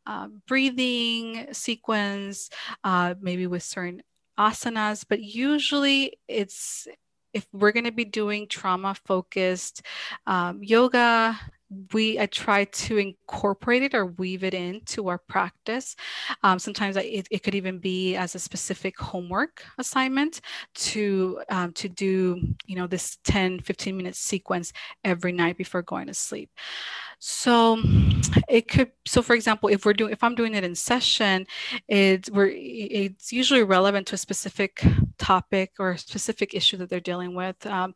uh, breathing sequence, uh, maybe with certain asanas, but usually it's if we're going to be doing trauma focused um, yoga we I try to incorporate it or weave it into our practice. Um, sometimes I, it, it could even be as a specific homework assignment to um, to do you know this 10 15 minute sequence every night before going to sleep. So it could so for example if we're doing if I'm doing it in session, it's we're it's usually relevant to a specific topic or a specific issue that they're dealing with. Um,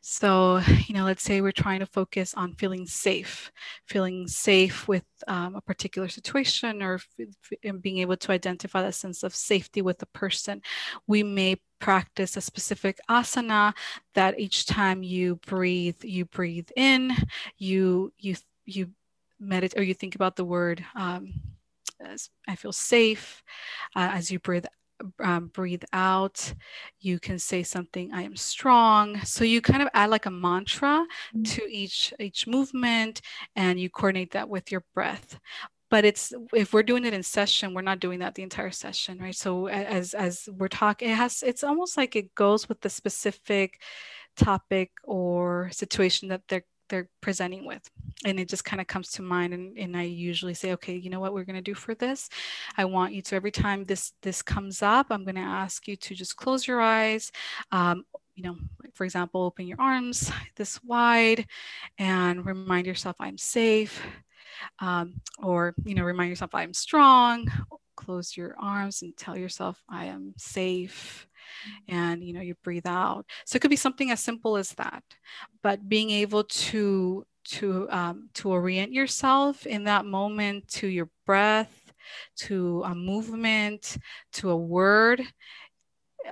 so you know let's say we're trying to focus on feeling safe, feeling safe with um, a particular situation or f- being able to identify that sense of safety with the person. We may practice a specific asana that each time you breathe, you breathe in, you you you meditate or you think about the word um, I feel safe uh, as you breathe um, breathe out. You can say something, I am strong. So you kind of add like a mantra mm-hmm. to each each movement and you coordinate that with your breath. But it's if we're doing it in session, we're not doing that the entire session, right? So as as we're talking, it has it's almost like it goes with the specific topic or situation that they're they're presenting with and it just kind of comes to mind and, and i usually say okay you know what we're going to do for this i want you to every time this this comes up i'm going to ask you to just close your eyes um, you know, for example, open your arms this wide and remind yourself I'm safe. Um, or, you know, remind yourself I'm strong. Close your arms and tell yourself I am safe. And, you know, you breathe out. So it could be something as simple as that. But being able to to um, to orient yourself in that moment to your breath to a movement to a word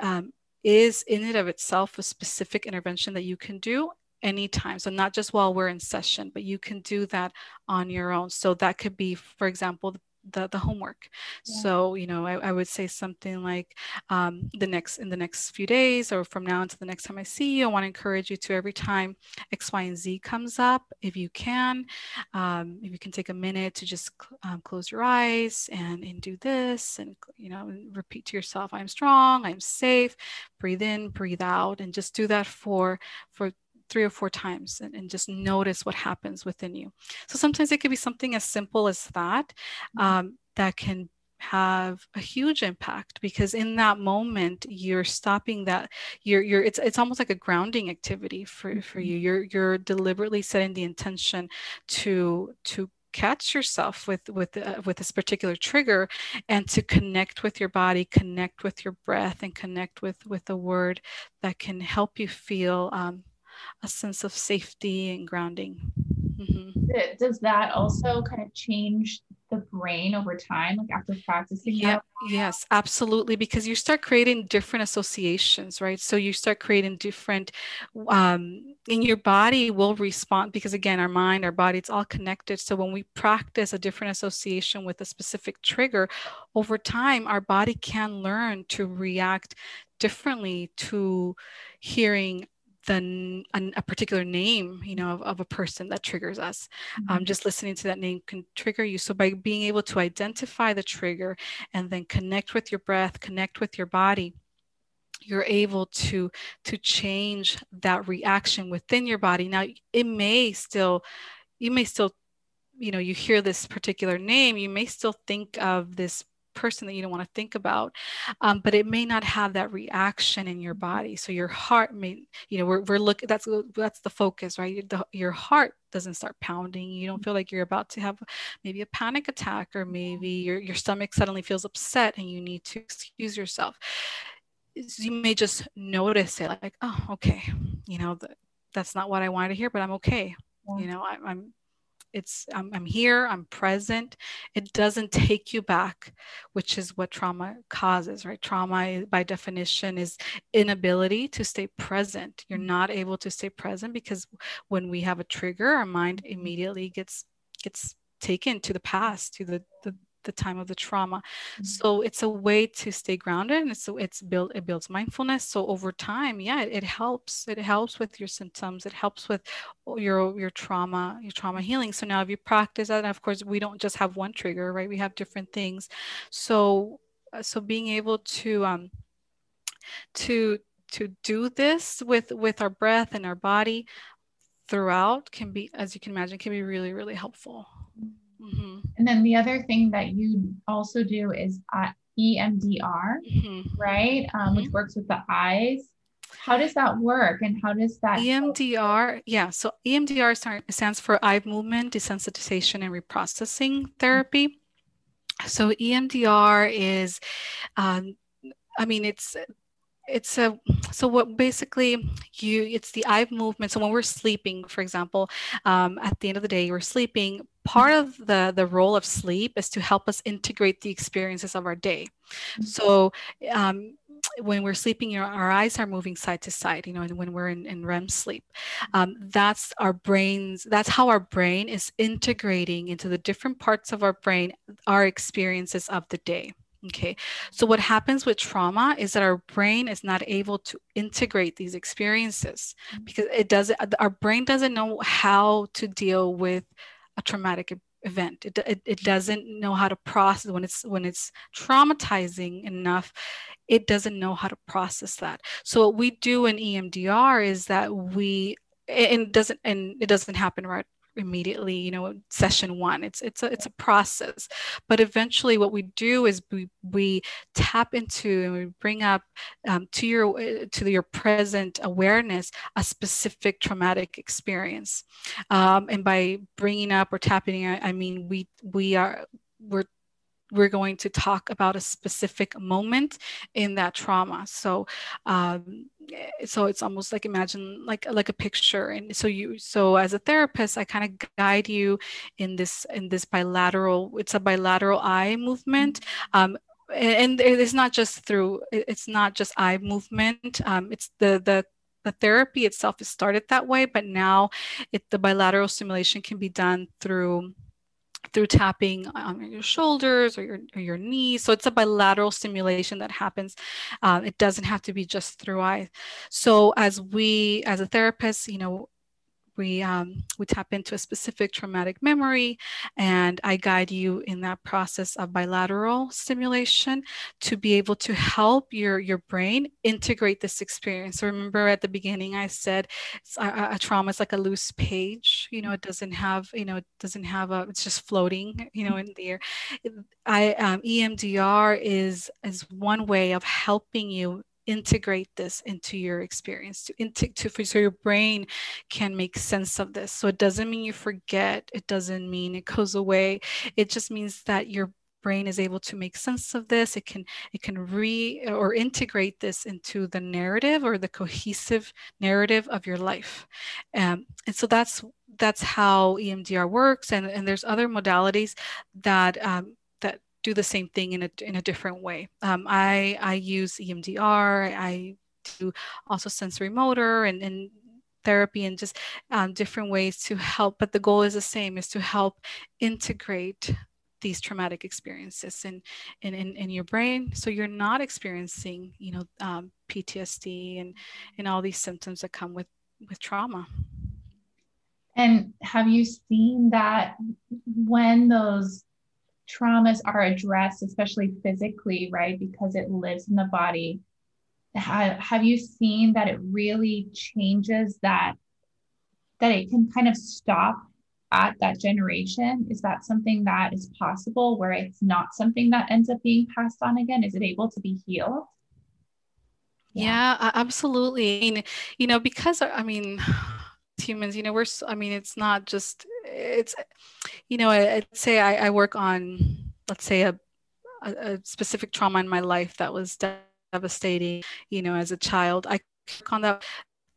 um, is in and of itself a specific intervention that you can do anytime. So not just while we're in session, but you can do that on your own. So that could be, for example, the, the homework. Yeah. So, you know, I, I, would say something like um, the next in the next few days or from now until the next time I see you, I want to encourage you to every time X, Y, and Z comes up, if you can, um, if you can take a minute to just um, close your eyes and, and do this and, you know, repeat to yourself, I'm strong, I'm safe, breathe in, breathe out, and just do that for, for three or four times and, and, just notice what happens within you. So sometimes it could be something as simple as that mm-hmm. um, that can have a huge impact because in that moment you're stopping that you're you're it's it's almost like a grounding activity for for mm-hmm. you you're you're deliberately setting the intention to to catch yourself with with uh, with this particular trigger and to connect with your body connect with your breath and connect with with a word that can help you feel um, a sense of safety and grounding. Mm-hmm. Does that also kind of change the brain over time, like after practicing? Yeah, that? yes, absolutely. Because you start creating different associations, right? So you start creating different, um, and your body will respond because again, our mind, our body, it's all connected. So when we practice a different association with a specific trigger, over time, our body can learn to react differently to hearing than a particular name you know of, of, a person that triggers us. Um, mm-hmm. um, just listening to that name can trigger you. So by being able to identify the trigger and then connect with your breath connect with your body you're able to to change that reaction within your body. Now it may still you may still you know you hear this particular name. You may still think of this person that you don't want to think about um, but it may not have that reaction in your body. So your heart may you know we're, we're looking that's that's the focus right? The, your heart doesn't start pounding. You don't feel like you're about to have maybe a panic attack or maybe your, your stomach suddenly feels upset and you need to excuse yourself. You may just notice it like oh okay you know the, that's not what i wanted to hear but i'm okay. Yeah. you know I, i'm it's I'm, I'm here i'm present. It doesn't take you back which is what trauma causes right? Trauma eh, by definition is inability to stay present. You're mm-hmm. not able to stay present because when we have a trigger our mind mm-hmm. immediately gets gets taken to the past to the, the the time of the trauma. Mm-hmm. So it's a way to stay grounded and so it's built it builds mindfulness. So over time, yeah, it, it, helps. It helps with your symptoms. It helps with your your trauma, your trauma healing. So now if you practice that, and of course we don't just have one trigger, right? We have different things. So uh, so being able to um to to do this with with our breath and our body throughout can be as you can imagine can be really really helpful mm-hmm. Mm-hmm. And then the other thing that you also do is uh, EMDR, mm-hmm. right? Um, which mm-hmm. works with the eyes. How does that work and how does that EMDR? Help? Yeah, so EMDR stands for eye movement desensitization and reprocessing therapy. So EMDR is, um, I mean, it's it's a so what basically you it's the eye movement so when we're sleeping for example um, at the end of the day we're sleeping part of the the role of sleep is to help us integrate the experiences of our day mm-hmm. so um, when we're sleeping you know, our eyes are moving side to side you know and when we're in, in rem sleep um, that's our brains that's how our brain is integrating into the different parts of our brain our experiences of the day Okay, so what happens with trauma is that our brain is not able to integrate these experiences mm-hmm. because it doesn't, our brain doesn't know how to deal with a traumatic event. It, it, it doesn't know how to process when it's when it's traumatizing enough. It doesn't know how to process that. So what we do in EMDR is that we and doesn't and it doesn't happen right immediately you know session one. It's it's a it's a process. But eventually what we do is we we tap into and we bring up um, to your to your present awareness a specific traumatic experience. Um, and by bringing up or tapping i mean we we are we're we're going to talk about a specific moment in that trauma. So um, so it's almost like imagine like like a picture. And so you so as a therapist i kind of guide you in this in this bilateral it's a bilateral eye movement. Um, and it's not just through it's not just eye movement. Um, it's the the the therapy itself is started that way but now it the bilateral stimulation can be done through through tapping on your shoulders or your, or your knees. So it's a bilateral stimulation that happens. Uh, it doesn't have to be just through eyes. So as we, as a therapist, you know, we um, we tap into a specific traumatic memory and i guide you in that process of bilateral stimulation to be able to help your your brain integrate this experience. So remember at the beginning i said a, a, trauma is like a loose page you know it doesn't have you know it doesn't have a it's just floating you know in the air. I um, emdr is is one way of helping you integrate this into your experience to, into, to so your brain can make sense of this. So it doesn't mean you forget it doesn't mean it goes away. It just means that your brain is able to make sense of this. It can it can re or integrate this into the narrative or the cohesive narrative of your life. Um, and so that's that's how emdr works. And, and there's other modalities that um, do the same thing in a, in a different way. Um, I, I use EMDR, I do also sensory motor and, and therapy and just um, different ways to help. But the goal is the same, is to help integrate these traumatic experiences in, in, in, in your brain so you're not experiencing, you know, um, PTSD and, and all these symptoms that come with, with trauma. And have you seen that when those traumas are addressed, especially physically, right? Because it lives in the body. Have, have you seen that it really changes that, that it can kind of stop at that generation? Is that something that is possible where it's not something that ends up being passed on again? Is it able to be healed? Yeah, yeah absolutely. I mean, you know, because I mean, humans, you know, we're, I mean, it's not just it's you know I, would say I, I, work on let's say a, a, a, specific trauma in my life that was devastating you know as a child. I work on that.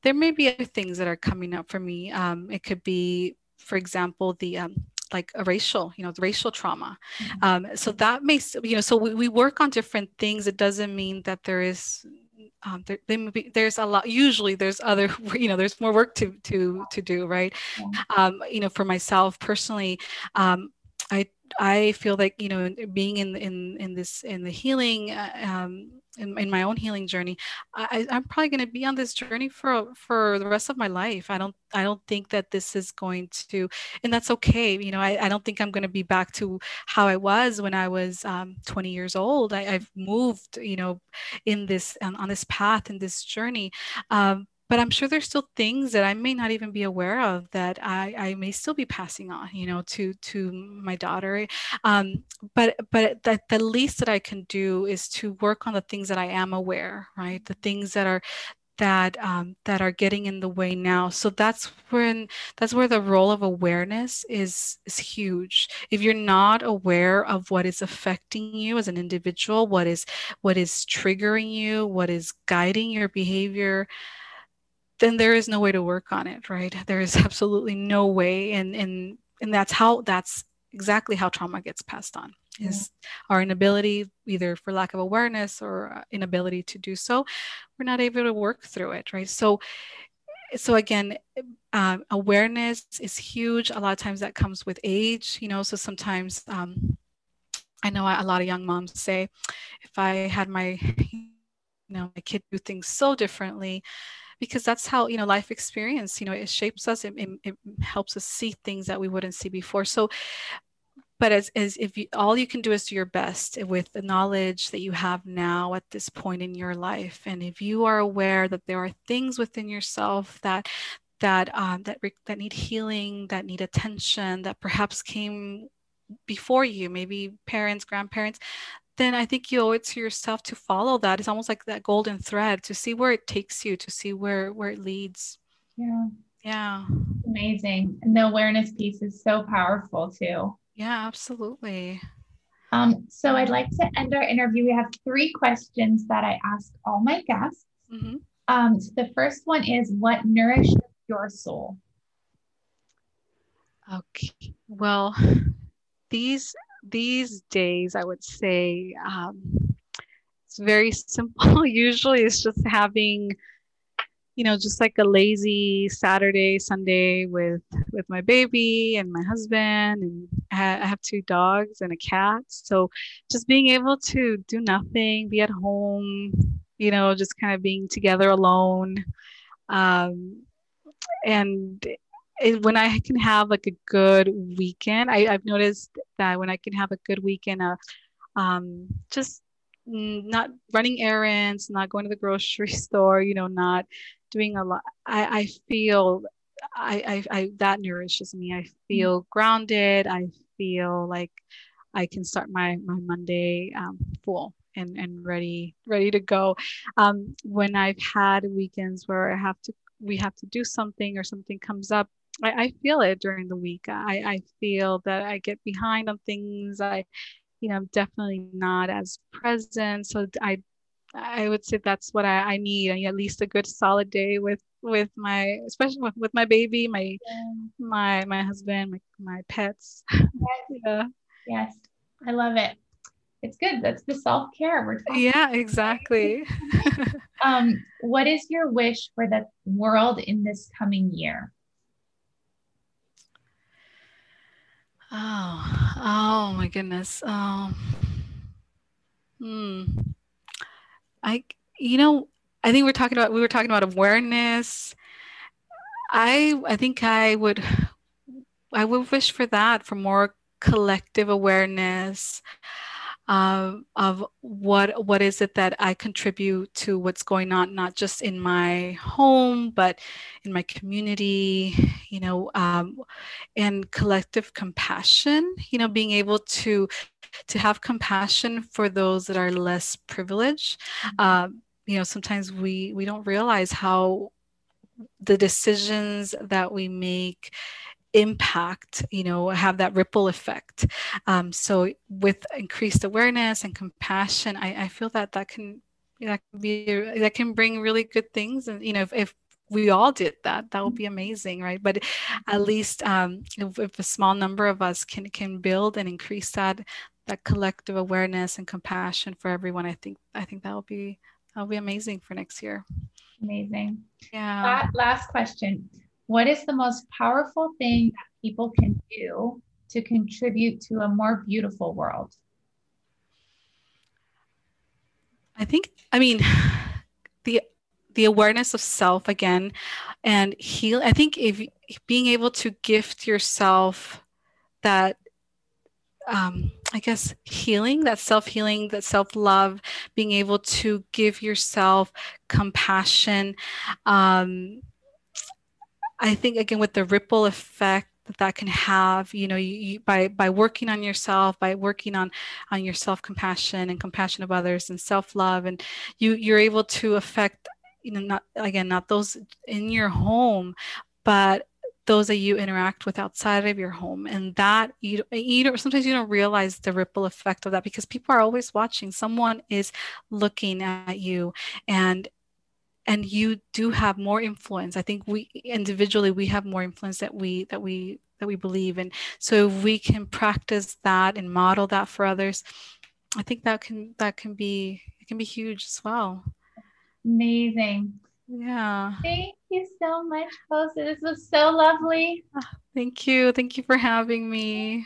There may be other things that are coming up for me. Um, it could be for example the um, like a racial you know the racial trauma. Mm-hmm. um, so that makes you know so we, we work on different things. It doesn't mean that there is um, there, be, there's a lot usually there's other you know there's more work to to to do right? Um, you know for myself personally um, i i feel like you know being in in in this in the healing uh, um, in, in my own healing journey I, i'm probably going to be on this journey for for the rest of my life. I don't i don't think that this is going to and that's okay. You know i, I don't think i'm going to be back to how i was when i was um, 20 years old. I, have moved you know in this um, on this path in this journey. Um, but I'm sure there's still things that I may not even be aware of that I, I may still be passing on, you know, to to my daughter. Um, but but the, the least that I can do is to work on the things that I am aware, right? The things that are that um, that are getting in the way now. So that's when that's where the role of awareness is is huge. If you're not aware of what is affecting you as an individual, what is what is triggering you, what is guiding your behavior then there is no way to work on it right? There is absolutely no way and and and that's how that's exactly how trauma gets passed on yeah. is our inability either for lack of awareness or uh, inability to do so we're not able to work through it right? So so again um, awareness is huge. A lot of times that comes with age you know so sometimes um, i know a lot of young moms say if i had my you know my kid do things so differently because that's how you know life experience you know it shapes us it, it, it helps us see things that we wouldn't see before. So but as, as if you, all you can do is do your best with the knowledge that you have now at this point in your life. And if you are aware that there are things within yourself that that um, that that need healing, that need attention, that perhaps came before you, maybe parents, grandparents, then I think you owe it to yourself to follow that. It's almost like that golden thread to see where it takes you, to see where where it leads. Yeah. Yeah. Amazing. And the awareness piece is so powerful too. Yeah, absolutely. Um, so I'd like to end our interview. We have three questions that I ask all my guests. Mm-hmm. Um, so the first one is what nourishes your soul? Okay. Well, these these days, I would say um, it's very simple. Usually, it's just having, you know, just like a lazy Saturday, Sunday with with my baby and my husband, and I have two dogs and a cat. So, just being able to do nothing, be at home, you know, just kind of being together alone. Um, and it, when I can have like a good weekend, I, have noticed that when I can have a good weekend of um, just not running errands, not going to the grocery store, you know, not doing a lot, I, I feel I, I, I that nourishes me. I feel mm-hmm. grounded. I feel like I can start my my Monday um, full and and ready ready to go. Um, when I've had weekends where I have to we have to do something or something comes up I, I feel it during the week. I, I feel that I get behind on things. I, you know, I'm definitely not as present. So I, I would say that's what I, I need. I need at least a good solid day with with my, especially with, with my baby, my yeah. my my husband, my my pets. Yes. yeah. Yes, I love it. It's good. That's the self care we're talking. Yeah, exactly. um, what is your wish for the world in this coming year? Oh, oh my goodness. Um, hmm. I, you know, I think we're talking about we were talking about awareness. I I think I would I would wish for that for more collective awareness um, of what what is it that I contribute to what's going on, not just in my home, but in my community, you know, um, and collective compassion. You know, being able to to have compassion for those that are less privileged. Um, you know, sometimes we we don't realize how the decisions that we make impact you know have that ripple effect. Um, so with increased awareness and compassion i, I feel that that can that can be that can bring really good things. And you know if, if we all did that that would be amazing right? But at least um, if, if, a small number of us can can build and increase that that collective awareness and compassion for everyone i think i think that will be that'll be amazing for next year. Amazing. Yeah. Last question what is the most powerful thing that people can do to contribute to a more beautiful world? I think, I mean, the the awareness of self again and heal i think if being able to gift yourself that um, i guess healing that self-healing that self-love being able to give yourself compassion um, I think again with the ripple effect that that can have, you know, you, you, by by working on yourself, by working on on your self compassion and compassion of others and self love, and you you're able to affect, you know, not again not those in your home, but those that you interact with outside of your home. And that you, you don't, sometimes you don't realize the ripple effect of that because people are always watching. Someone is looking at you and and you do have more influence. I think we individually we have more influence that we that we that we believe in. So if we can practice that and model that for others i think that can that can be it can be huge as well. Amazing. Yeah. Thank you so much Rosa. this was so lovely. Ah, thank you. Thank you for having me